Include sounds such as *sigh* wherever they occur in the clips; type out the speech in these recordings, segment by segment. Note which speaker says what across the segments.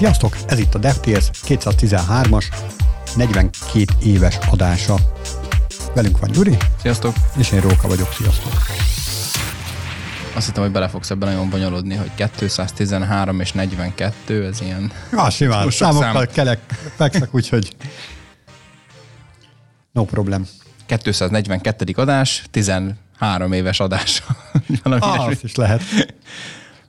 Speaker 1: Sziasztok, ez itt a DevTales 213-as, 42 éves adása. Velünk van Gyuri.
Speaker 2: Sziasztok.
Speaker 1: És én Róka vagyok, sziasztok.
Speaker 2: Azt hittem, hogy bele fogsz ebben nagyon bonyolodni, hogy 213 és 42, ez ilyen...
Speaker 1: Ah, simán, számokkal szám. kelek, fekszek, úgyhogy no problem.
Speaker 2: 242. adás, 13 éves adás. *laughs*
Speaker 1: ah, is lehet.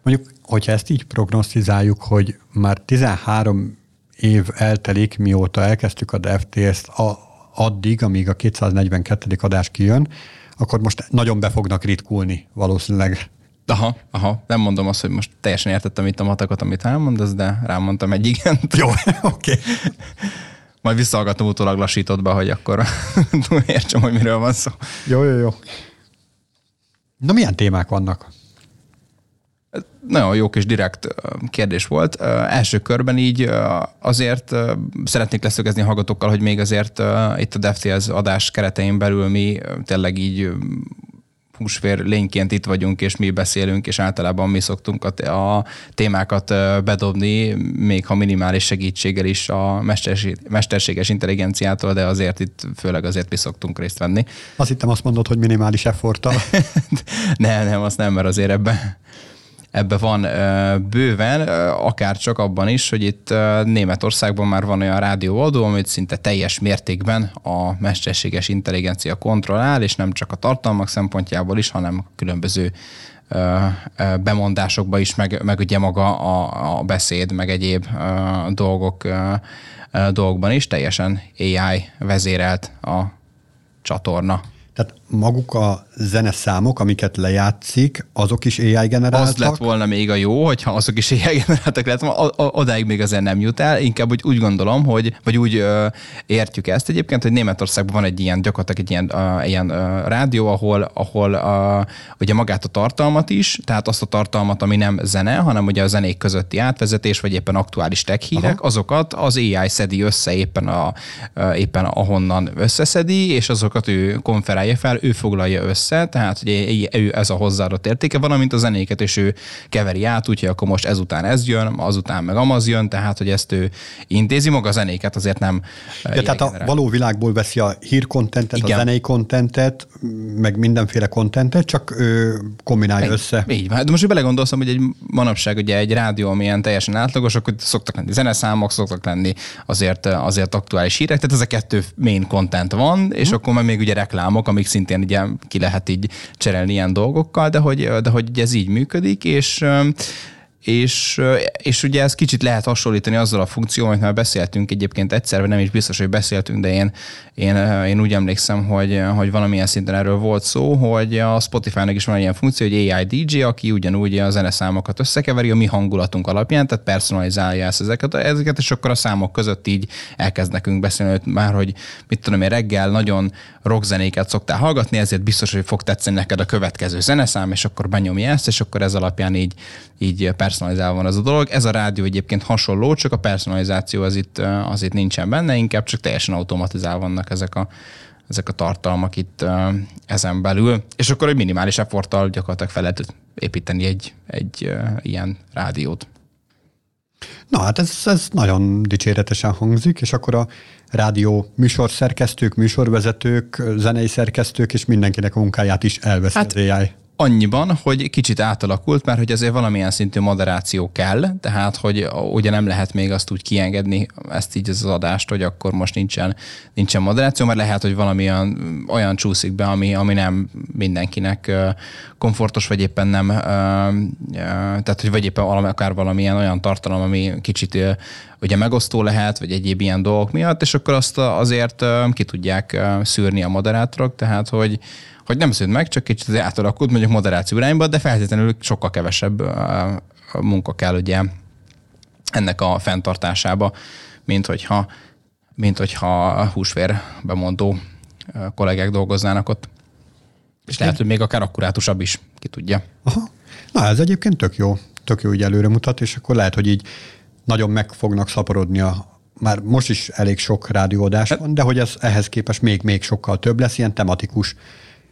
Speaker 1: Mondjuk, hogyha ezt így prognosztizáljuk, hogy már 13 év eltelik, mióta elkezdtük a DevTS-t, a, addig, amíg a 242. adás kijön, akkor most nagyon be fognak ritkulni valószínűleg.
Speaker 2: Aha, aha. Nem mondom azt, hogy most teljesen értettem itt a matakat, amit elmondasz, de rámondtam egy igent. *laughs*
Speaker 1: Jó, oké. Okay.
Speaker 2: Majd visszahallgatom utólag lassítottba, hogy akkor *laughs* értsem, hogy miről van szó.
Speaker 1: Jó, jó, jó. Na milyen témák vannak?
Speaker 2: Nagyon jó kis direkt kérdés volt. Első körben így azért szeretnék leszögezni hallgatókkal, hogy még azért itt a DevTales adás keretein belül mi tényleg így húsvér lényként itt vagyunk, és mi beszélünk, és általában mi szoktunk a, a témákat bedobni, még ha minimális segítséggel is a mesterséges intelligenciától, de azért itt főleg azért mi szoktunk részt venni.
Speaker 1: Azt hittem azt mondod, hogy minimális efforttal. *laughs*
Speaker 2: nem, nem, azt nem, mert azért ebben ebbe van bőven, akár csak abban is, hogy itt Németországban már van olyan rádióadó, amit szinte teljes mértékben a mesterséges intelligencia kontrollál, és nem csak a tartalmak szempontjából is, hanem különböző bemondásokba is, meg, meg ugye maga a, a beszéd, meg egyéb dolgok dolgokban is teljesen AI vezérelt a csatorna.
Speaker 1: Tehát maguk a zeneszámok, amiket lejátszik, azok is AI generáltak?
Speaker 2: Az lett volna még a jó, hogyha azok is AI generáltak lett, odáig még azért nem jut el. Inkább úgy, úgy gondolom, hogy, vagy úgy ö, értjük ezt egyébként, hogy Németországban van egy ilyen, gyakorlatilag egy ilyen, ö, ilyen ö, rádió, ahol, ahol ö, ugye magát a tartalmat is, tehát azt a tartalmat, ami nem zene, hanem ugye a zenék közötti átvezetés, vagy éppen aktuális tech hírek, Aha. azokat az AI szedi össze éppen, a, éppen ahonnan összeszedi, és azokat ő konferálja fel, ő foglalja össze, tehát hogy ő ez a hozzáadott értéke, valamint a zenéket, és ő keveri át, úgyhogy akkor most ezután ez jön, azután meg amaz jön, tehát hogy ezt ő intézi, maga a zenéket azért nem.
Speaker 1: Ja, tehát a való világból veszi a hírkontentet, a zenei kontentet, meg mindenféle kontentet, csak ő kombinálja
Speaker 2: így,
Speaker 1: össze.
Speaker 2: Így van. De most belegondolszom, hogy egy manapság ugye egy rádió, amilyen teljesen átlagos, akkor szoktak lenni zeneszámok, szoktak lenni azért, azért aktuális hírek, tehát ez a kettő main content van, és hmm. akkor már még ugye reklámok, amik szintén ugye ki lehet így cserélni ilyen dolgokkal, de hogy, de hogy ez így működik, és és, és ugye ez kicsit lehet hasonlítani azzal a funkcióval, amit már beszéltünk egyébként egyszer, vagy nem is biztos, hogy beszéltünk, de én, én, én úgy emlékszem, hogy, hogy valamilyen szinten erről volt szó, hogy a Spotify-nak is van ilyen funkció, hogy AI DJ, aki ugyanúgy a zeneszámokat összekeveri a mi hangulatunk alapján, tehát personalizálja ezt ezeket, ezeket, és akkor a számok között így elkezd nekünk beszélni, hogy már, hogy mit tudom én, reggel nagyon rockzenéket szoktál hallgatni, ezért biztos, hogy fog tetszeni neked a következő zeneszám, és akkor benyomja ezt, és akkor ez alapján így, így personalizálva van ez a dolog. Ez a rádió egyébként hasonló, csak a personalizáció az itt, az itt nincsen benne, inkább csak teljesen automatizálva vannak ezek a, ezek a tartalmak itt ezen belül, és akkor egy minimális efforttal gyakorlatilag fel lehet építeni egy, egy ilyen rádiót.
Speaker 1: Na hát ez, ez nagyon dicséretesen hangzik, és akkor a rádió műsorszerkesztők, műsorvezetők, zenei szerkesztők és mindenkinek a munkáját is elveszi hát, az AI
Speaker 2: annyiban, hogy kicsit átalakult, mert hogy azért valamilyen szintű moderáció kell, tehát hogy ugye nem lehet még azt úgy kiengedni, ezt így az adást, hogy akkor most nincsen, nincsen moderáció, mert lehet, hogy valami olyan, olyan csúszik be, ami, ami nem mindenkinek komfortos, vagy éppen nem, tehát hogy vagy éppen valami, akár valamilyen olyan tartalom, ami kicsit ugye megosztó lehet, vagy egyéb ilyen dolgok miatt, és akkor azt azért ki tudják szűrni a moderátorok, tehát hogy hogy nem szűnt meg, csak kicsit átalakult mondjuk moderáció irányba, de feltétlenül sokkal kevesebb munka kell ugye ennek a fenntartásába, mint hogyha, mint hogyha húsvér bemondó kollégák dolgoznának ott. És lehet, hogy még akár akkurátusabb is, ki tudja.
Speaker 1: Aha. Na ez egyébként tök jó, tök jó, így előre mutat, és akkor lehet, hogy így nagyon meg fognak szaporodni a, már most is elég sok rádióadás van, de hogy ez ehhez képest még, még sokkal több lesz, ilyen tematikus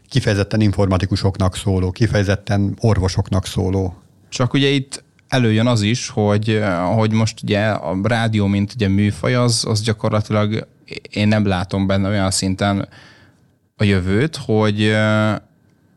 Speaker 1: kifejezetten informatikusoknak szóló, kifejezetten orvosoknak szóló.
Speaker 2: Csak ugye itt előjön az is, hogy, hogy most ugye a rádió, mint ugye műfaj, az, az gyakorlatilag én nem látom benne olyan szinten a jövőt, hogy,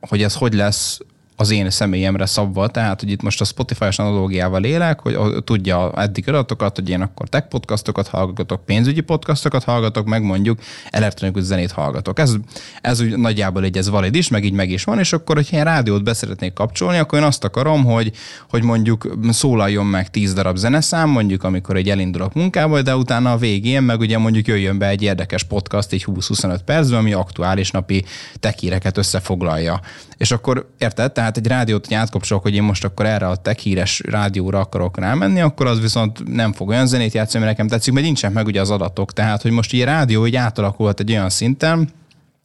Speaker 2: hogy ez hogy lesz az én személyemre szabva, tehát hogy itt most a Spotify-os analógiával élek, hogy tudja eddig adatokat, hogy én akkor tech podcastokat hallgatok, pénzügyi podcastokat hallgatok, meg mondjuk elektronikus zenét hallgatok. Ez, ez úgy nagyjából egy ez valid is, meg így meg is van, és akkor, hogyha én rádiót beszeretnék kapcsolni, akkor én azt akarom, hogy, hogy mondjuk szólaljon meg 10 darab zeneszám, mondjuk amikor egy elindulok munkába, de utána a végén meg ugye mondjuk jöjjön be egy érdekes podcast, egy 20-25 percben, ami aktuális napi tekíreket összefoglalja. És akkor érted? Tehát egy rádiót, hogy átkapcsolok, hogy én most akkor erre a tech híres rádióra akarok rámenni, akkor az viszont nem fog olyan zenét játszani, mert nekem tetszik, mert nincsen meg ugye az adatok. Tehát, hogy most egy rádió hogy átalakult egy olyan szinten,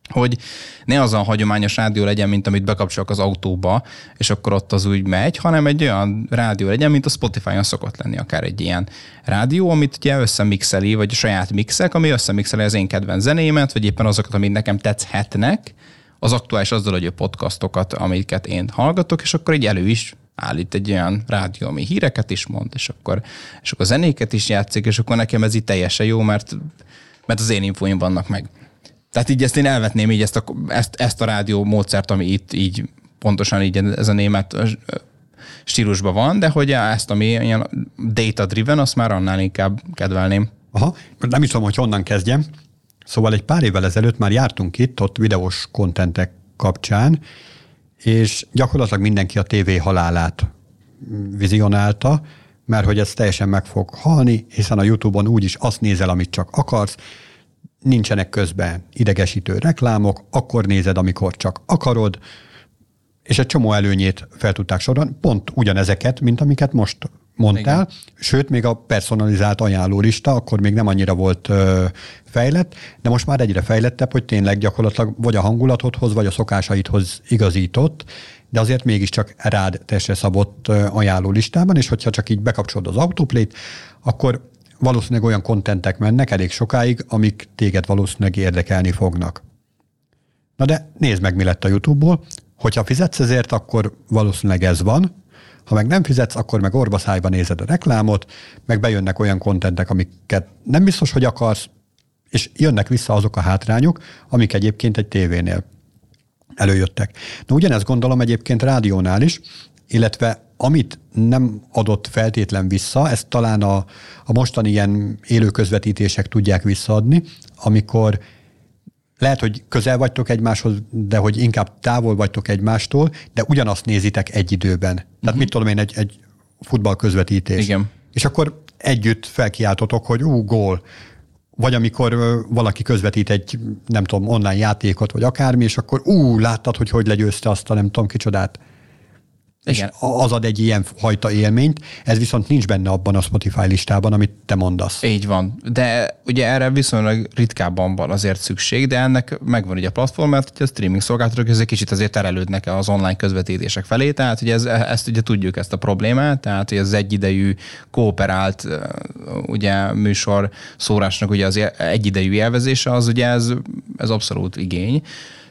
Speaker 2: hogy ne az a hagyományos rádió legyen, mint amit bekapcsolok az autóba, és akkor ott az úgy megy, hanem egy olyan rádió legyen, mint a Spotify-on szokott lenni, akár egy ilyen rádió, amit ugye összemixeli, vagy a saját mixek, ami összemixeli az én kedvenc zenémet, vagy éppen azokat, amit nekem tetszhetnek, az aktuális azzal, hogy a podcastokat, amiket én hallgatok, és akkor így elő is állít egy olyan rádió, ami híreket is mond, és akkor, és akkor zenéket is játszik, és akkor nekem ez így teljesen jó, mert, mert az én infóim vannak meg. Tehát így ezt én elvetném így ezt a, ezt, ezt a rádió módszert, ami itt így pontosan így ez a német stílusban van, de hogy ezt, ami ilyen data-driven, azt már annál inkább kedvelném.
Speaker 1: Aha, nem is tudom, hogy honnan kezdjem. Szóval egy pár évvel ezelőtt már jártunk itt, ott videós kontentek kapcsán, és gyakorlatilag mindenki a tévé halálát vizionálta, mert hogy ez teljesen meg fog halni, hiszen a YouTube-on úgyis azt nézel, amit csak akarsz, nincsenek közben idegesítő reklámok, akkor nézed, amikor csak akarod, és egy csomó előnyét fel tudták sorolni, pont ugyanezeket, mint amiket most mondtál, Igen. sőt, még a personalizált ajánlólista akkor még nem annyira volt ö, fejlett, de most már egyre fejlettebb, hogy tényleg gyakorlatilag vagy a hangulatodhoz, vagy a szokásaidhoz igazított, de azért mégiscsak rád testre szabott ajánlólistában, és hogyha csak így bekapcsolod az autoplét, akkor valószínűleg olyan kontentek mennek elég sokáig, amik téged valószínűleg érdekelni fognak. Na de nézd meg, mi lett a YouTube-ból. Hogyha fizetsz ezért, akkor valószínűleg ez van, ha meg nem fizetsz, akkor meg orbaszájba nézed a reklámot, meg bejönnek olyan kontentek, amiket nem biztos, hogy akarsz, és jönnek vissza azok a hátrányok, amik egyébként egy tévénél előjöttek. Na ugyanezt gondolom egyébként rádiónál is, illetve amit nem adott feltétlen vissza, ezt talán a, a mostani ilyen élő közvetítések tudják visszaadni, amikor lehet, hogy közel vagytok egymáshoz, de hogy inkább távol vagytok egymástól, de ugyanazt nézitek egy időben. Tehát uh-huh. mit tudom én, egy, egy futball közvetítés.
Speaker 2: Igen.
Speaker 1: És akkor együtt felkiáltotok, hogy ú, gól. Vagy amikor valaki közvetít egy, nem tudom, online játékot, vagy akármi, és akkor ú, láttad, hogy hogy legyőzte azt a nem tudom kicsodát. Igen. És az ad egy ilyen fajta élményt, ez viszont nincs benne abban a Spotify listában, amit te mondasz.
Speaker 2: Így van. De ugye erre viszonylag ritkábban van azért szükség, de ennek megvan ugye a platform, mert ugye a streaming szolgáltatók egy kicsit azért terelődnek az online közvetítések felé, tehát ugye ez, ezt ugye tudjuk ezt a problémát, tehát hogy az egyidejű kooperált ugye műsor szórásnak ugye az egyidejű élvezése, az ugye ez, ez abszolút igény.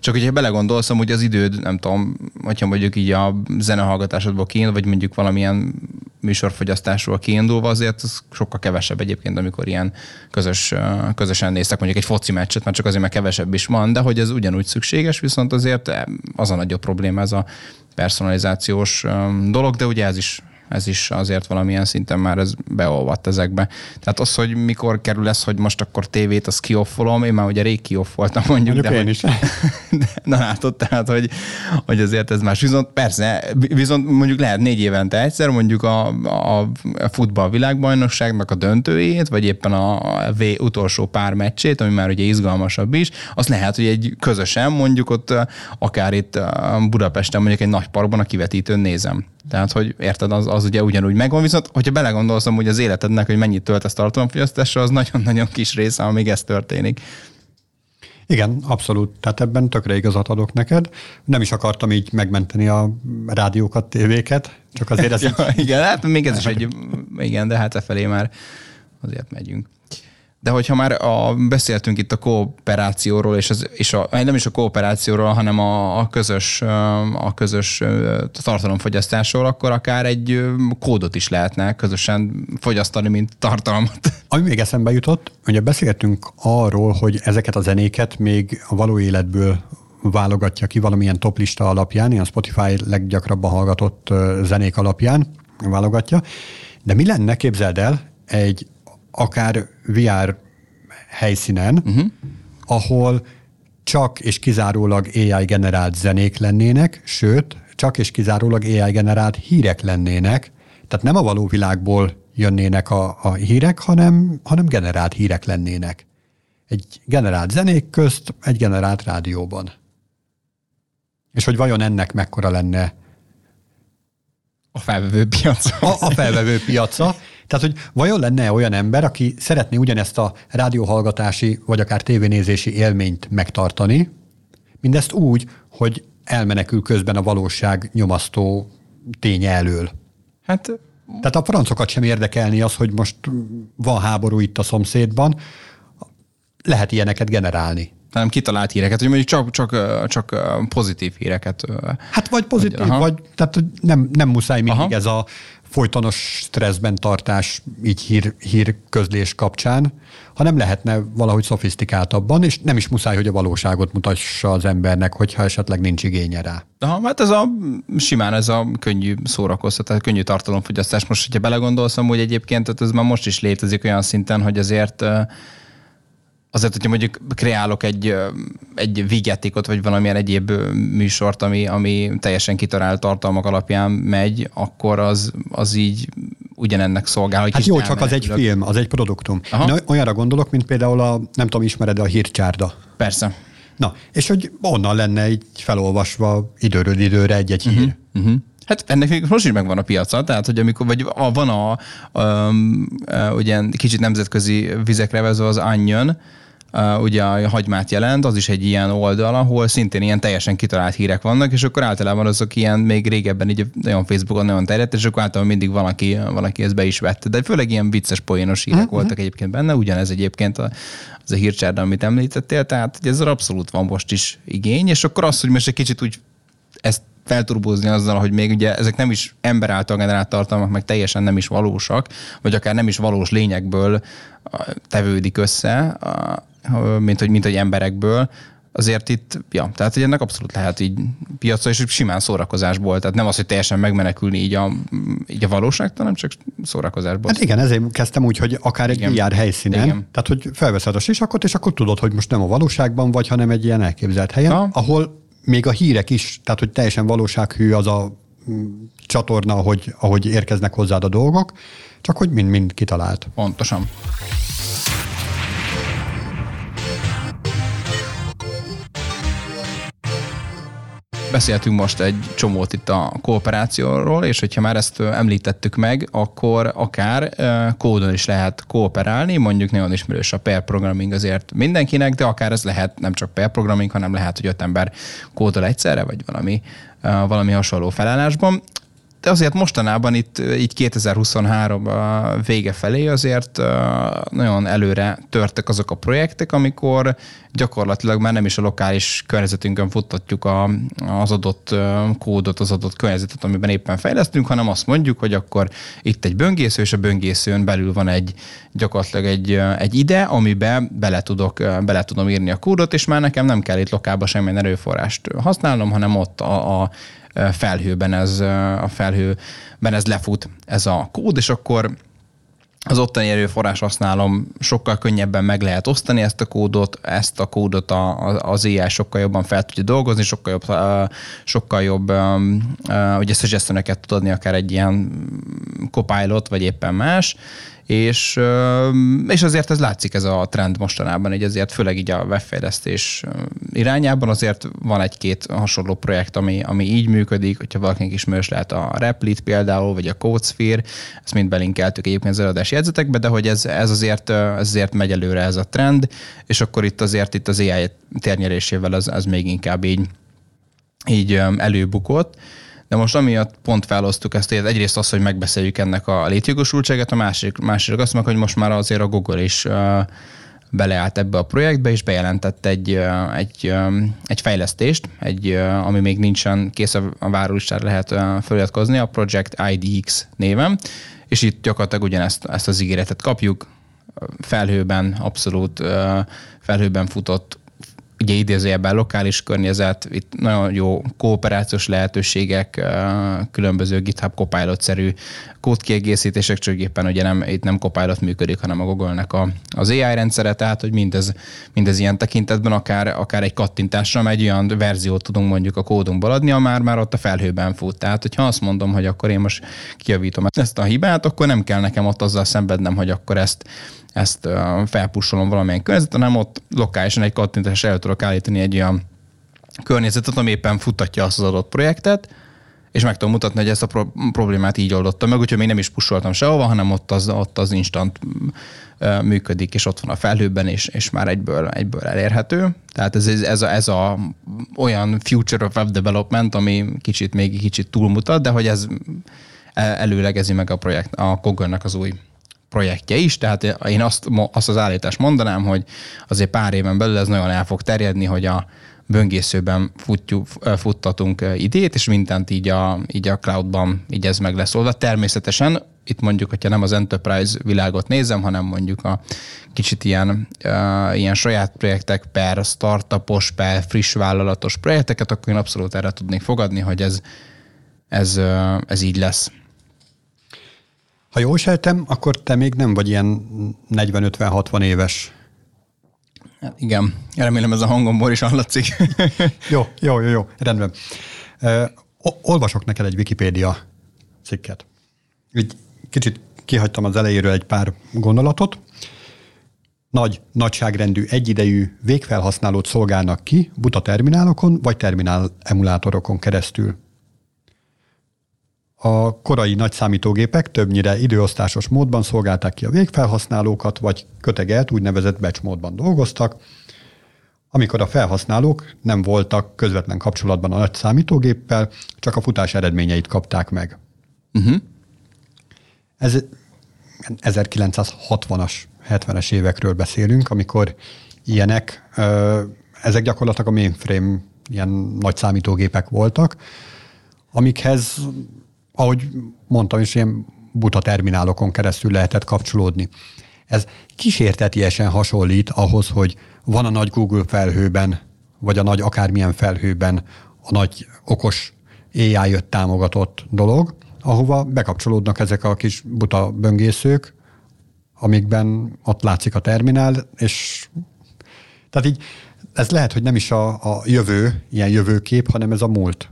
Speaker 2: Csak hogyha belegondolsz, hogy az időd, nem tudom, hogyha mondjuk így a zenehallgatásodból kiindul, vagy mondjuk valamilyen műsorfogyasztásról kiindulva, azért az sokkal kevesebb egyébként, amikor ilyen közös, közösen néztek mondjuk egy foci meccset, mert csak azért, mert kevesebb is van, de hogy ez ugyanúgy szükséges, viszont azért az a nagyobb probléma ez a personalizációs dolog, de ugye ez is ez is azért valamilyen szinten már ez beolvadt ezekbe. Tehát az, hogy mikor kerül ez, hogy most akkor tévét, azt kioffolom, én már ugye rég kioffoltam mondjuk.
Speaker 1: mondjuk
Speaker 2: de
Speaker 1: én hogy, is. *laughs*
Speaker 2: De, na látod, tehát, hogy, hogy azért ez más. Viszont persze, viszont mondjuk lehet négy évente egyszer, mondjuk a, a, a futball világbajnokságnak a döntőjét, vagy éppen a, a V utolsó pár meccsét, ami már ugye izgalmasabb is, az lehet, hogy egy közösen mondjuk ott akár itt Budapesten mondjuk egy nagy parkban a kivetítőn nézem. Tehát, hogy érted, az, az ugye ugyanúgy megvan, viszont hogyha belegondolsz hogy az életednek, hogy mennyit töltesz tartalomfogyasztásra, az nagyon-nagyon kis része, amíg ez történik.
Speaker 1: Igen, abszolút. Tehát ebben tökre igazat adok neked. Nem is akartam így megmenteni a rádiókat, tévéket, csak azért *laughs* ez
Speaker 2: ja, így... Igen, hát még ez is egy, igen, de hát e felé már azért megyünk. De hogyha már a, beszéltünk itt a kooperációról, és, az, és a, nem is a kooperációról, hanem a, a közös, a közös tartalomfogyasztásról, akkor akár egy kódot is lehetne közösen fogyasztani, mint tartalmat. *laughs*
Speaker 1: Ami még eszembe jutott, ugye beszéltünk arról, hogy ezeket a zenéket még a való életből válogatja ki valamilyen toplista alapján, ilyen Spotify leggyakrabban hallgatott zenék alapján válogatja, de mi lenne, képzeld el, egy akár VR helyszínen, uh-huh. ahol csak és kizárólag AI generált zenék lennének, sőt, csak és kizárólag AI generált hírek lennének, tehát nem a való világból jönnének a, a hírek, hanem, hanem generált hírek lennének. Egy generált zenék közt, egy generált rádióban. És hogy vajon ennek mekkora lenne
Speaker 2: a felvevő piaca.
Speaker 1: A, a felvevő piaca. Tehát, hogy vajon lenne olyan ember, aki szeretné ugyanezt a rádióhallgatási vagy akár tévénézési élményt megtartani, mindezt úgy, hogy elmenekül közben a valóság nyomasztó ténye elől. Hát tehát a francokat sem érdekelni az, hogy most van háború itt a szomszédban, lehet ilyeneket generálni
Speaker 2: hanem kitalált híreket, hogy mondjuk csak, csak, csak pozitív híreket.
Speaker 1: Hát vagy pozitív, vagy, vagy tehát nem, nem muszáj mindig aha. ez a folytonos stresszben tartás így hír, hír közlés kapcsán, hanem lehetne valahogy szofisztikáltabban, és nem is muszáj, hogy a valóságot mutassa az embernek, hogyha esetleg nincs igénye rá.
Speaker 2: Aha, hát ez a simán ez a könnyű szórakoztatás, könnyű tartalomfogyasztás. Most, hogyha belegondolsz, hogy egyébként ez már most is létezik olyan szinten, hogy azért azért, hogyha mondjuk kreálok egy, egy vigyátékot, vagy valamilyen egyéb műsort, ami, ami teljesen kitalált tartalmak alapján megy, akkor az, az így ugyanennek szolgál. Hogy
Speaker 1: hát jó, csak az egy film, az egy produktum. Aha. Én olyanra gondolok, mint például a, nem tudom, ismered a hírcsárda.
Speaker 2: Persze.
Speaker 1: Na, és hogy onnan lenne egy felolvasva időről időre egy-egy hír. Uh-huh.
Speaker 2: Hát ennek még most is megvan a piaca, tehát hogy amikor, vagy a, van a, a, a ugye kicsit nemzetközi vizekre vezve az Onion, Uh, ugye a hagymát jelent, az is egy ilyen oldal, ahol szintén ilyen teljesen kitalált hírek vannak, és akkor általában azok ilyen még régebben így nagyon Facebookon nagyon terjedt, és akkor általában mindig valaki, valaki ezt be is vette. De főleg ilyen vicces, poénos hírek uh-huh. voltak egyébként benne, ugyanez egyébként a, az a hírcsárda, amit említettél, tehát ez abszolút van most is igény, és akkor az, hogy most egy kicsit úgy ezt felturbózni azzal, hogy még ugye ezek nem is ember által generált tartalmak, meg teljesen nem is valósak, vagy akár nem is valós lényekből tevődik össze, mint hogy, mint hogy emberekből, azért itt, ja, tehát hogy ennek abszolút lehet így piaca, és simán szórakozásból, tehát nem az, hogy teljesen megmenekülni így a, így a valóságtól, hanem csak szórakozásból.
Speaker 1: Hát igen, ezért kezdtem úgy, hogy akár egy VR helyszínen, igen. tehát hogy felveszed a sisakot, és akkor tudod, hogy most nem a valóságban vagy, hanem egy ilyen elképzelt helyen, ha. ahol még a hírek is, tehát hogy teljesen valósághű az a mm, csatorna, ahogy, ahogy érkeznek hozzád a dolgok, csak hogy mind-mind kitalált.
Speaker 2: Pontosan. Beszéltünk most egy csomót itt a kooperációról, és hogyha már ezt említettük meg, akkor akár kódon is lehet kooperálni, mondjuk nagyon ismerős a pair programming azért mindenkinek, de akár ez lehet nem csak pair programming, hanem lehet, hogy öt ember kódol egyszerre, vagy valami, valami hasonló felállásban de azért mostanában itt így 2023 vége felé azért nagyon előre törtek azok a projektek, amikor gyakorlatilag már nem is a lokális környezetünkön futtatjuk a, az adott kódot, az adott környezetet, amiben éppen fejlesztünk, hanem azt mondjuk, hogy akkor itt egy böngésző, és a böngészőn belül van egy gyakorlatilag egy, egy ide, amibe bele, tudok, bele tudom írni a kódot, és már nekem nem kell itt lokálba semmilyen erőforrást használnom, hanem ott a, a felhőben ez, a felhőben ez lefut ez a kód, és akkor az ottani erőforrás használom, sokkal könnyebben meg lehet osztani ezt a kódot, ezt a kódot a, az AI sokkal jobban fel tudja dolgozni, sokkal jobb, sokkal jobb ugye suggestioneket tud adni akár egy ilyen copilot, vagy éppen más, és, és azért ez látszik ez a trend mostanában, hogy azért főleg így a webfejlesztés irányában azért van egy-két hasonló projekt, ami, ami így működik, hogyha valakinek ismerős lehet a Replit például, vagy a CodeSphere, ezt mind belinkeltük egyébként az eladási jegyzetekbe, de hogy ez, ez azért, ez azért megy előre ez a trend, és akkor itt azért itt az AI térnyerésével ez, ez még inkább így, így előbukott De most amiatt pont felosztuk ezt, hogy egyrészt az, hogy megbeszéljük ennek a létjogosultságát, a másik, másik azt meg, hogy most már azért a Google is beleállt ebbe a projektbe, és bejelentett egy, egy, egy fejlesztést, egy, ami még nincsen kész a várólistára lehet feliratkozni, a Project IDX néven, és itt gyakorlatilag ugyanezt ezt az ígéretet kapjuk, felhőben, abszolút felhőben futott ugye idézőjelben lokális környezet, itt nagyon jó kooperációs lehetőségek, különböző GitHub Copilot-szerű kódkiegészítések, csak éppen ugye nem, itt nem Copilot működik, hanem a Google-nek a, az AI rendszere, tehát hogy mindez, mindez ilyen tekintetben akár, akár egy kattintásra egy olyan verziót tudunk mondjuk a kódunkból adni, a már, már ott a felhőben fut. Tehát, hogyha azt mondom, hogy akkor én most kiavítom ezt a hibát, akkor nem kell nekem ott azzal szenvednem, hogy akkor ezt ezt felpussolom valamilyen környezetet, hanem ott lokálisan egy kattintás el tudok állítani egy olyan környezetet, ami éppen futatja azt az adott projektet, és meg tudom mutatni, hogy ezt a pro- problémát így oldottam meg, úgyhogy még nem is pusoltam sehova, hanem ott az, ott az instant működik, és ott van a felhőben, és, és már egyből, egyből elérhető. Tehát ez, ez, a, ez a olyan future of web development, ami kicsit még kicsit túlmutat, de hogy ez előlegezi meg a projekt, a Google-nek az új projektje is, tehát én azt, azt az állítást mondanám, hogy azért pár éven belül ez nagyon el fog terjedni, hogy a böngészőben futjuk, futtatunk idét, és mindent így a, így a cloudban így ez meg lesz oldva. Természetesen itt mondjuk, hogyha nem az enterprise világot nézem, hanem mondjuk a kicsit ilyen, uh, ilyen saját projektek per startupos, per friss vállalatos projekteket, akkor én abszolút erre tudnék fogadni, hogy ez, ez, uh, ez így lesz.
Speaker 1: Ha jól sejtem, akkor te még nem vagy ilyen 40-50-60 éves.
Speaker 2: Hát igen, remélem ez a hangomból is hallatszik. *laughs*
Speaker 1: jó, jó, jó, jó, rendben. Uh, olvasok neked egy Wikipédia cikket. Így kicsit kihagytam az elejéről egy pár gondolatot. Nagy, nagyságrendű, egyidejű végfelhasználót szolgálnak ki buta terminálokon vagy terminál emulátorokon keresztül. A korai nagy számítógépek többnyire időosztásos módban szolgálták ki a végfelhasználókat, vagy kötegelt úgynevezett batch módban dolgoztak, amikor a felhasználók nem voltak közvetlen kapcsolatban a nagy számítógéppel, csak a futás eredményeit kapták meg. Uh-huh. Ez 1960-as, 70-es évekről beszélünk, amikor ilyenek, ezek gyakorlatilag a mainframe ilyen nagy számítógépek voltak, amikhez ahogy mondtam is, ilyen buta terminálokon keresztül lehetett kapcsolódni. Ez kísértetiesen hasonlít ahhoz, hogy van a nagy Google felhőben, vagy a nagy akármilyen felhőben a nagy okos AI támogatott dolog, ahova bekapcsolódnak ezek a kis buta böngészők, amikben ott látszik a terminál, és tehát így ez lehet, hogy nem is a, a jövő, ilyen jövőkép, hanem ez a múlt.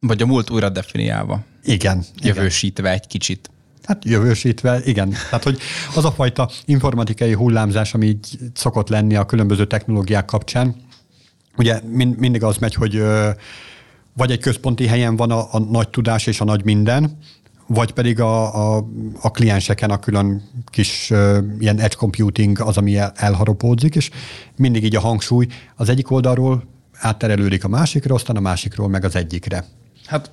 Speaker 2: Vagy a múlt újra definiálva.
Speaker 1: Igen.
Speaker 2: Jövősítve igen. egy kicsit.
Speaker 1: Hát jövősítve, igen. Tehát, hogy az a fajta informatikai hullámzás, ami így szokott lenni a különböző technológiák kapcsán, ugye mind, mindig az megy, hogy ö, vagy egy központi helyen van a, a nagy tudás és a nagy minden, vagy pedig a, a, a klienseken a külön kis ö, ilyen edge computing az, ami el, elharopódzik, és mindig így a hangsúly az egyik oldalról átterelődik a másikra, aztán a másikról meg az egyikre.
Speaker 2: Hát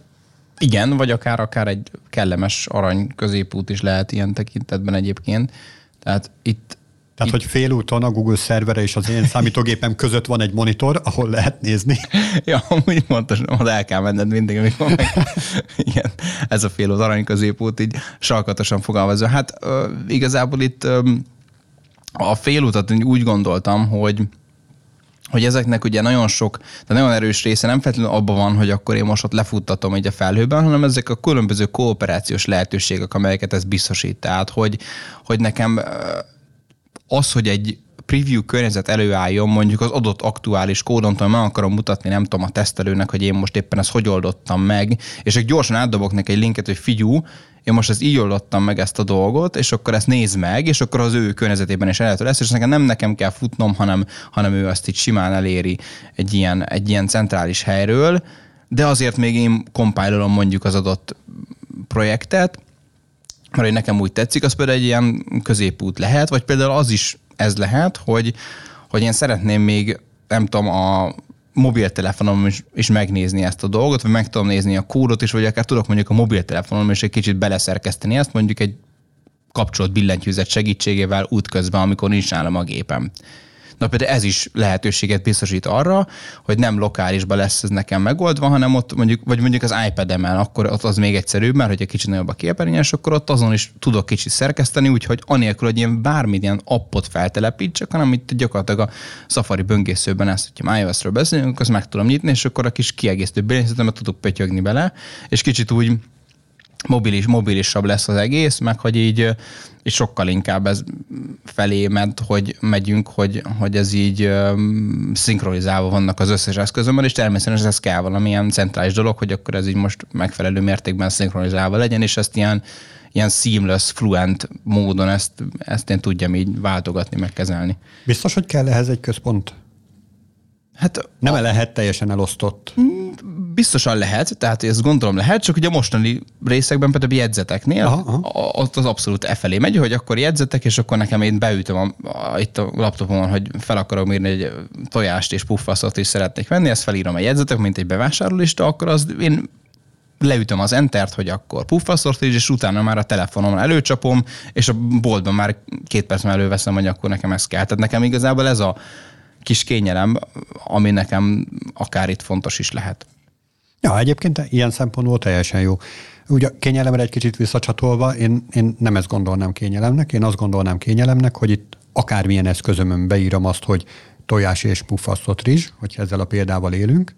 Speaker 2: igen, vagy akár, akár egy kellemes arany középút is lehet ilyen tekintetben egyébként. Tehát itt
Speaker 1: tehát, itt... hogy félúton a Google szervere és az én számítógépem között van egy monitor, ahol lehet nézni. *laughs*
Speaker 2: ja, amúgy pontosan, az el kell menned mindig, amikor meg... *laughs* Igen, ez a félút arany középút így salkatosan fogalmazva. Hát uh, igazából itt um, a félútat úgy gondoltam, hogy hogy ezeknek ugye nagyon sok, de nagyon erős része nem feltétlenül abban van, hogy akkor én most ott lefuttatom egy a felhőben, hanem ezek a különböző kooperációs lehetőségek, amelyeket ez biztosít. Tehát, hogy, hogy nekem az, hogy egy preview környezet előálljon, mondjuk az adott aktuális kódon, meg akarom mutatni, nem tudom, a tesztelőnek, hogy én most éppen ezt hogy oldottam meg, és egy gyorsan átdobok neki egy linket, hogy figyú, én most ezt így oldottam meg ezt a dolgot, és akkor ezt néz meg, és akkor az ő környezetében is elérhető lesz, és nekem nem nekem kell futnom, hanem, hanem ő azt így simán eléri egy ilyen, egy ilyen centrális helyről, de azért még én kompilolom mondjuk az adott projektet, mert hogy nekem úgy tetszik, az például egy ilyen középút lehet, vagy például az is ez lehet, hogy, hogy én szeretném még, nem tudom, a mobiltelefonom is, is megnézni ezt a dolgot, vagy meg tudom nézni a kódot is, vagy akár tudok mondjuk a mobiltelefonom is egy kicsit beleszerkeszteni ezt, mondjuk egy kapcsolt billentyűzet segítségével útközben, amikor nincs nálam a gépem. Na például ez is lehetőséget biztosít arra, hogy nem lokálisban lesz ez nekem megoldva, hanem ott mondjuk, vagy mondjuk az iPad-emel, akkor ott az még egyszerűbb, mert hogy egy kicsit nagyobb a képernyős, akkor ott azon is tudok kicsit szerkeszteni, úgyhogy anélkül, hogy ilyen bármilyen appot feltelepítsek, hanem itt gyakorlatilag a Safari böngészőben ezt, hogyha iOS-ről beszélünk, azt meg tudom nyitni, és akkor a kis kiegészítő billentyűzetemet tudok pötyögni bele, és kicsit úgy mobilis, mobilisabb lesz az egész, meg hogy így és sokkal inkább ez felé ment, hogy megyünk, hogy, hogy ez így um, szinkronizálva vannak az összes eszközömmel, és természetesen ez kell valamilyen centrális dolog, hogy akkor ez így most megfelelő mértékben szinkronizálva legyen, és ezt ilyen, ilyen seamless, fluent módon ezt, ezt én tudjam így váltogatni, megkezelni.
Speaker 1: Biztos, hogy kell ehhez egy központ? Hát nem a... lehet teljesen elosztott.
Speaker 2: Biztosan lehet, tehát ezt gondolom lehet, csak ugye a mostani részekben például jegyzeteknél aha, aha. ott az abszolút e felé megy, hogy akkor jegyzetek, és akkor nekem én beütöm a, a, itt a laptopon, hogy fel akarom írni egy tojást és puffaszot is szeretnék venni, ezt felírom a jegyzetek, mint egy bevásárlólista, akkor az én leütöm az entert, hogy akkor puffaszort és utána már a telefonomon előcsapom, és a boltban már két perc előveszem, hogy akkor nekem ez kell. Tehát nekem igazából ez a kis kényelem, ami nekem akár itt fontos is lehet.
Speaker 1: Ja, egyébként ilyen szempontból teljesen jó. Ugye kényelemre egy kicsit visszacsatolva, én, én nem ezt gondolnám kényelemnek, én azt gondolnám kényelemnek, hogy itt akármilyen eszközömön beírom azt, hogy tojás és puffasztott rizs, hogyha ezzel a példával élünk,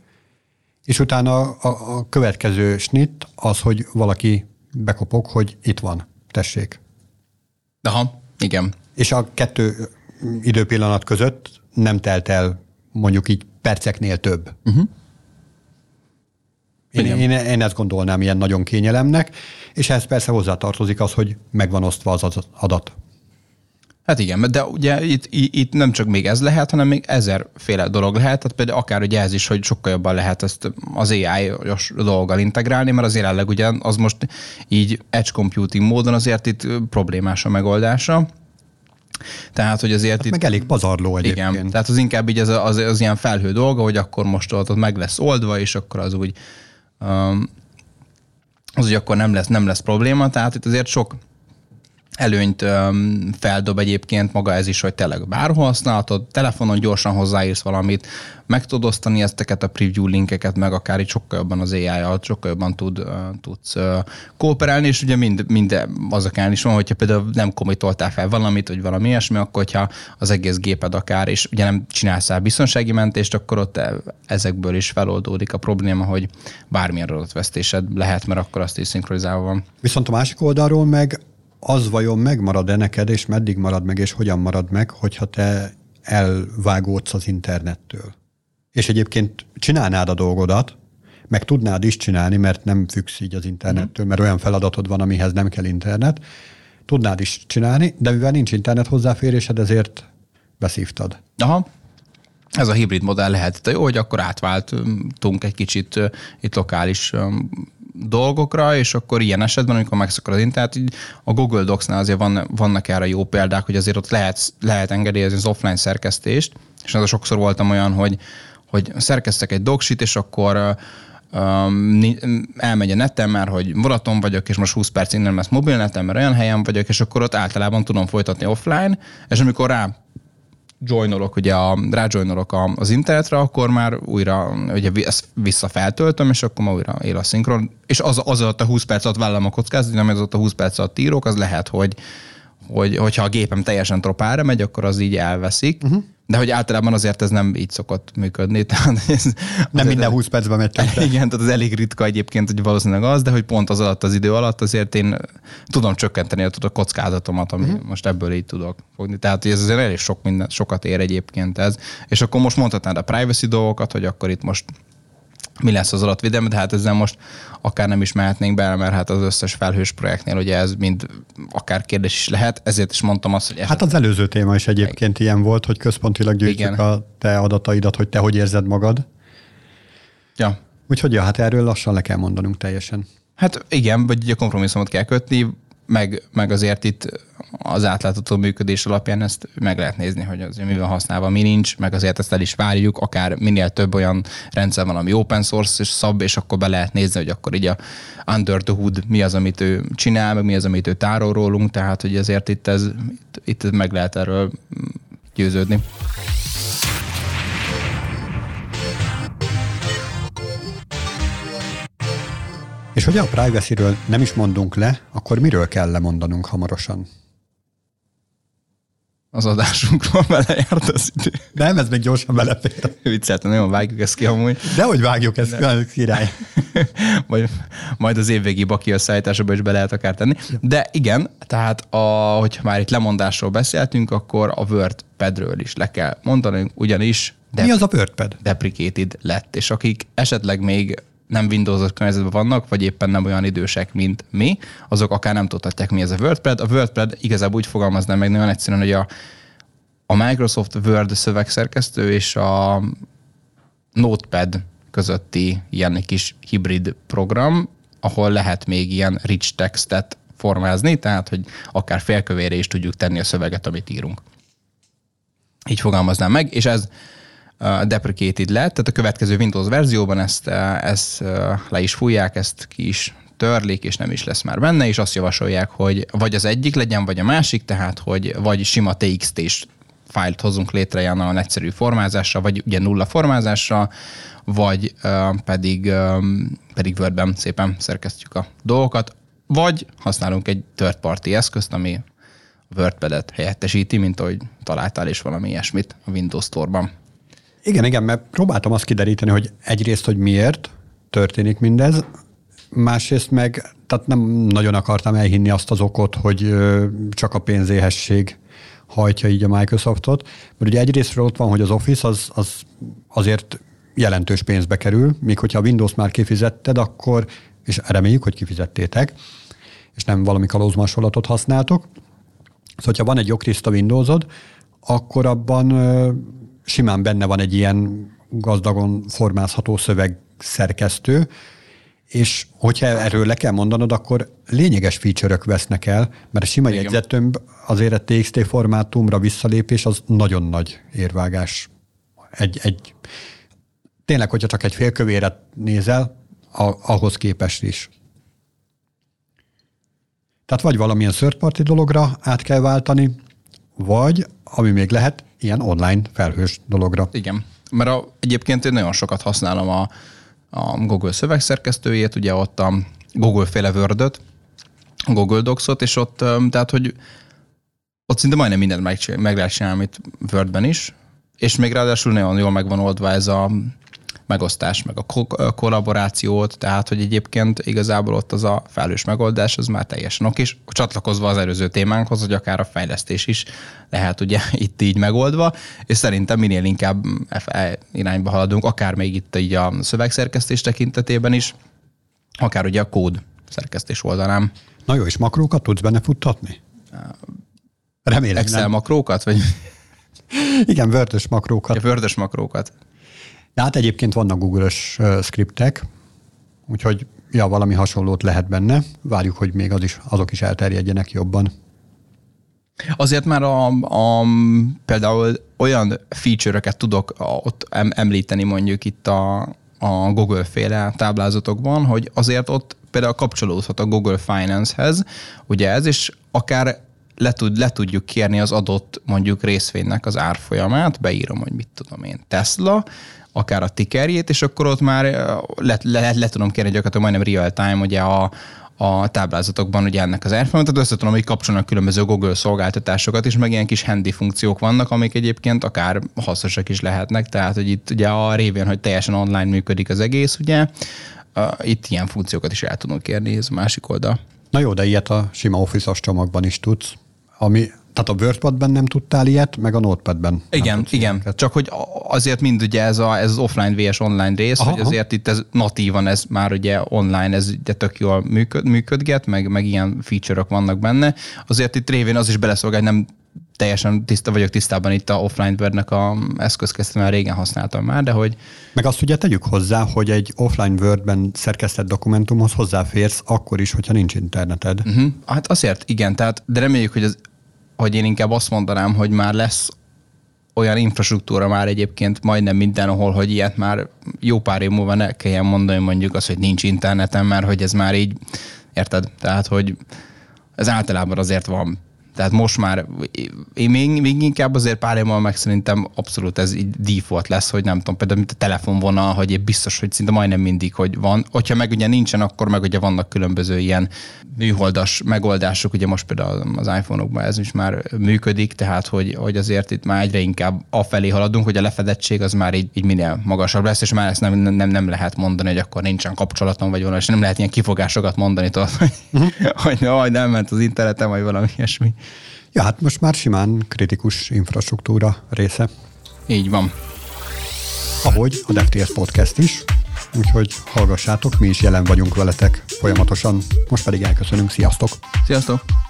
Speaker 1: és utána a, a következő snit az, hogy valaki bekopog, hogy itt van, tessék.
Speaker 2: Aha, igen.
Speaker 1: És a kettő időpillanat között nem telt el mondjuk így perceknél több. Uh-huh. Én, én, én ezt gondolnám ilyen nagyon kényelemnek, és ehhez persze hozzátartozik az, hogy megvan osztva az adat.
Speaker 2: Hát igen, de ugye itt, itt nem csak még ez lehet, hanem még ezerféle dolog lehet, tehát például akár ugye ez is, hogy sokkal jobban lehet ezt az AI-os dolggal integrálni, mert az jelenleg ugye az most így edge computing módon azért itt problémás a megoldása, tehát, hogy azért hát
Speaker 1: itt... Meg elég pazarló egyébként.
Speaker 2: Igen, tehát az inkább így az, az, az ilyen felhő dolga, hogy akkor most ott meg lesz oldva, és akkor az úgy az, hogy akkor nem lesz, nem lesz probléma, tehát itt azért sok előnyt öm, feldob egyébként maga ez is, hogy tényleg bárhol használhatod, telefonon gyorsan hozzáírsz valamit, meg tudod osztani ezteket a preview linkeket, meg akár így sokkal jobban az AI-jal, sokkal jobban tud, tudsz uh, kooperálni, és ugye mind, mind az akár is van, hogyha például nem komitoltál fel valamit, vagy valami ilyesmi, akkor hogyha az egész géped akár, és ugye nem csinálsz el biztonsági mentést, akkor ott ezekből is feloldódik a probléma, hogy bármilyen adatvesztésed lehet, mert akkor azt is szinkronizálva van.
Speaker 1: Viszont a másik oldalról meg az vajon megmarad-e neked, és meddig marad meg, és hogyan marad meg, hogyha te elvágódsz az internettől. És egyébként csinálnád a dolgodat, meg tudnád is csinálni, mert nem függsz így az internettől, mert olyan feladatod van, amihez nem kell internet, tudnád is csinálni, de mivel nincs internet hozzáférésed, ezért beszívtad.
Speaker 2: Aha. Ez a hibrid modell lehet. De jó, hogy akkor átváltunk egy kicsit itt lokális dolgokra, és akkor ilyen esetben, amikor megszakad az internet, így a Google Docs-nál azért van, vannak erre jó példák, hogy azért ott lehet, lehet engedélyezni az offline szerkesztést, és az sokszor voltam olyan, hogy, hogy szerkeztek egy doksit, és akkor um, elmegy a netem, mert hogy vonaton vagyok, és most 20 perc innen lesz mobilnetem, mert olyan helyen vagyok, és akkor ott általában tudom folytatni offline, és amikor rá joinolok, ugye a, rájoinolok az internetre, akkor már újra ugye ezt visszafeltöltöm, és akkor már újra él a szinkron. És az, az alatt a 20 perc alatt vállalom a kockázat, nem az ott a 20 perc alatt írok, az lehet, hogy, hogy hogyha a gépem teljesen tropára megy, akkor az így elveszik. Uh-huh. De hogy általában azért ez nem így szokott működni. *laughs* Tehát ez,
Speaker 1: nem minden 20 percben megy
Speaker 2: tönkre. *laughs* Igen, tehát az elég ritka egyébként, hogy valószínűleg az, de hogy pont az alatt az idő alatt azért én tudom csökkenteni a kockázatomat, ami uh-huh. most ebből így tudok fogni. Tehát hogy ez azért elég sok minden, sokat ér egyébként ez. És akkor most mondhatnád a privacy dolgokat, hogy akkor itt most mi lesz az adatvédelme, de hát ezzel most akár nem is mehetnénk bele, mert hát az összes felhős projektnél ugye ez mind akár kérdés is lehet, ezért is mondtam azt, hogy...
Speaker 1: Hát az előző téma is egyébként ilyen volt, hogy központilag gyűjtjük Igen. a te adataidat, hogy te hogy érzed magad.
Speaker 2: Ja.
Speaker 1: Úgyhogy ja, hát erről lassan le kell mondanunk teljesen.
Speaker 2: Hát igen, vagy a kompromisszumot kell kötni, meg, meg azért itt az átlátható működés alapján ezt meg lehet nézni, hogy az mi van használva, mi nincs, meg azért ezt el is várjuk, akár minél több olyan rendszer van, ami open source és szab, és akkor be lehet nézni, hogy akkor így a under the hood mi az, amit ő csinál, meg mi az, amit ő tárol rólunk, tehát hogy azért itt ez, itt, itt meg lehet erről győződni.
Speaker 1: És hogy a privacy-ről nem is mondunk le, akkor miről kell lemondanunk hamarosan?
Speaker 2: Az adásunkról *laughs* belejárt az idő.
Speaker 1: Nem, ez még gyorsan belefér.
Speaker 2: Vicceltem, nagyon vágjuk ezt ki amúgy.
Speaker 1: Dehogy vágjuk ezt, De. király. *laughs*
Speaker 2: majd, majd az évvégi baki összeállításába is be lehet akár tenni. De igen, tehát a, hogyha már itt lemondásról beszéltünk, akkor a WordPadről is le kell mondanunk, ugyanis
Speaker 1: Mi az a WordPad?
Speaker 2: Deprecated lett, és akik esetleg még nem Windows-os környezetben vannak, vagy éppen nem olyan idősek, mint mi, azok akár nem tudhatják, mi ez a WordPad. A WordPad igazából úgy fogalmaznám meg nagyon egyszerűen, hogy a, a Microsoft Word szövegszerkesztő és a Notepad közötti ilyen kis hibrid program, ahol lehet még ilyen rich textet formázni, tehát hogy akár félkövére is tudjuk tenni a szöveget, amit írunk. Így fogalmaznám meg, és ez deprecated lett, tehát a következő Windows verzióban ezt, ezt le is fújják, ezt ki is törlik, és nem is lesz már benne, és azt javasolják, hogy vagy az egyik legyen, vagy a másik, tehát hogy vagy sima TXT-s fájlt hozunk létre ilyen nagyon egyszerű formázásra, vagy ugye nulla formázásra, vagy uh, pedig, um, pedig Wordben szépen szerkesztjük a dolgokat, vagy használunk egy third party eszközt, ami WordPad-et helyettesíti, mint ahogy találtál is valami ilyesmit a Windows Store-ban.
Speaker 1: Igen, igen, mert próbáltam azt kideríteni, hogy egyrészt, hogy miért történik mindez, másrészt meg, tehát nem nagyon akartam elhinni azt az okot, hogy csak a pénzéhesség hajtja így a Microsoftot, mert ugye egyrésztről ott van, hogy az Office az, az azért jelentős pénzbe kerül, míg hogyha a Windows már kifizetted, akkor, és reméljük, hogy kifizettétek, és nem valami kalózmasolatot használtok. Szóval, hogyha van egy jogtiszta Windowsod, akkor abban simán benne van egy ilyen gazdagon formázható szövegszerkesztő, és hogyha erről le kell mondanod, akkor lényeges feature vesznek el, mert a sima Igen. jegyzetömb azért a TXT formátumra visszalépés az nagyon nagy érvágás. Egy, egy, tényleg, hogyha csak egy félkövéret nézel, ahhoz képest is. Tehát vagy valamilyen third party dologra át kell váltani, vagy, ami még lehet, ilyen online felhős dologra.
Speaker 2: Igen, mert a, egyébként én nagyon sokat használom a, a Google szövegszerkesztőjét, ugye ott a Google féle word Google Docs-ot, és ott, tehát, hogy ott szinte majdnem mindent meg, meg lehet csinálni, amit Wordben is, és még ráadásul nagyon jól meg van oldva ez a megosztás, meg a kollaborációt, tehát hogy egyébként igazából ott az a felhős megoldás az már teljesen oké, és csatlakozva az előző témánkhoz, hogy akár a fejlesztés is lehet ugye *laughs* itt így megoldva, és szerintem minél inkább FE irányba haladunk, akár még itt így a szövegszerkesztés tekintetében is, akár ugye a kód szerkesztés oldalán.
Speaker 1: Na jó, és makrókat tudsz benne futtatni? Remélem
Speaker 2: Excel nem. makrókat? Vagy?
Speaker 1: Igen, vörtös makrókat.
Speaker 2: Ja, vörtös makrókat.
Speaker 1: De hát egyébként vannak Google-ös skriptek, úgyhogy ja, valami hasonlót lehet benne. Várjuk, hogy még az is, azok is elterjedjenek jobban.
Speaker 2: Azért már a, a, például olyan feature-öket tudok ott említeni mondjuk itt a, a Google féle táblázatokban, hogy azért ott például kapcsolódhat a Google Finance-hez, ugye ez, és akár le, tud, le tudjuk kérni az adott mondjuk részvénynek az árfolyamát, beírom, hogy mit tudom én, Tesla, akár a tickerjét, és akkor ott már le, le, le tudom kérni gyakorlatilag majdnem real time ugye a, a táblázatokban ugye ennek az árfolyamat, tehát össze tudom, hogy kapcsolnak különböző Google szolgáltatásokat is, meg ilyen kis handy funkciók vannak, amik egyébként akár hasznosak is lehetnek, tehát hogy itt ugye a révén, hogy teljesen online működik az egész, ugye, itt ilyen funkciókat is el tudunk kérni, ez a másik oldal.
Speaker 1: Na jó, de ilyet a sima Office-os csomagban is tudsz, ami tehát a WordPad-ben nem tudtál ilyet, meg a Notepad-ben.
Speaker 2: Igen, igen. Ilyet. Csak hogy azért mind ugye ez, a, ez az offline vs online rész, aha, hogy azért aha. itt ez natívan, ez már ugye online, ez ugye tök jól működ, működget, meg, meg ilyen feature-ok vannak benne. Azért itt révén az is beleszolgál, nem teljesen tiszta vagyok tisztában itt a offline Word-nek a eszközkezt, mert régen használtam már, de hogy...
Speaker 1: Meg azt ugye tegyük hozzá, hogy egy offline Word-ben szerkesztett dokumentumhoz hozzáférsz akkor is, hogyha nincs interneted.
Speaker 2: Uh-huh. Hát azért igen, tehát, de reméljük, hogy az hogy én inkább azt mondanám, hogy már lesz olyan infrastruktúra már egyébként majdnem mindenhol, hogy ilyet már jó pár év múlva ne kelljen mondani mondjuk az, hogy nincs interneten, mert hogy ez már így, érted? Tehát, hogy ez általában azért van. Tehát most már, én még, még inkább azért pár évvel meg szerintem abszolút ez így default lesz, hogy nem tudom, például mint a telefonvonal, hogy én biztos, hogy szinte majdnem mindig, hogy van. Hogyha meg ugye nincsen, akkor meg ugye vannak különböző ilyen műholdas megoldások, ugye most például az iPhone-okban ez is már működik, tehát hogy, hogy azért itt már egyre inkább afelé haladunk, hogy a lefedettség az már így, így minél magasabb lesz, és már ezt nem, nem, nem lehet mondani, hogy akkor nincsen kapcsolatom, vagy valami, és nem lehet ilyen kifogásokat mondani, tudod, hogy, uh-huh. hogy, hogy nem ment az interneten, vagy valami ilyesmi.
Speaker 1: Ja, hát most már simán kritikus infrastruktúra része.
Speaker 2: Így van.
Speaker 1: Ahogy a DevTS Podcast is, úgyhogy hallgassátok, mi is jelen vagyunk veletek folyamatosan. Most pedig elköszönünk, sziasztok!
Speaker 2: Sziasztok!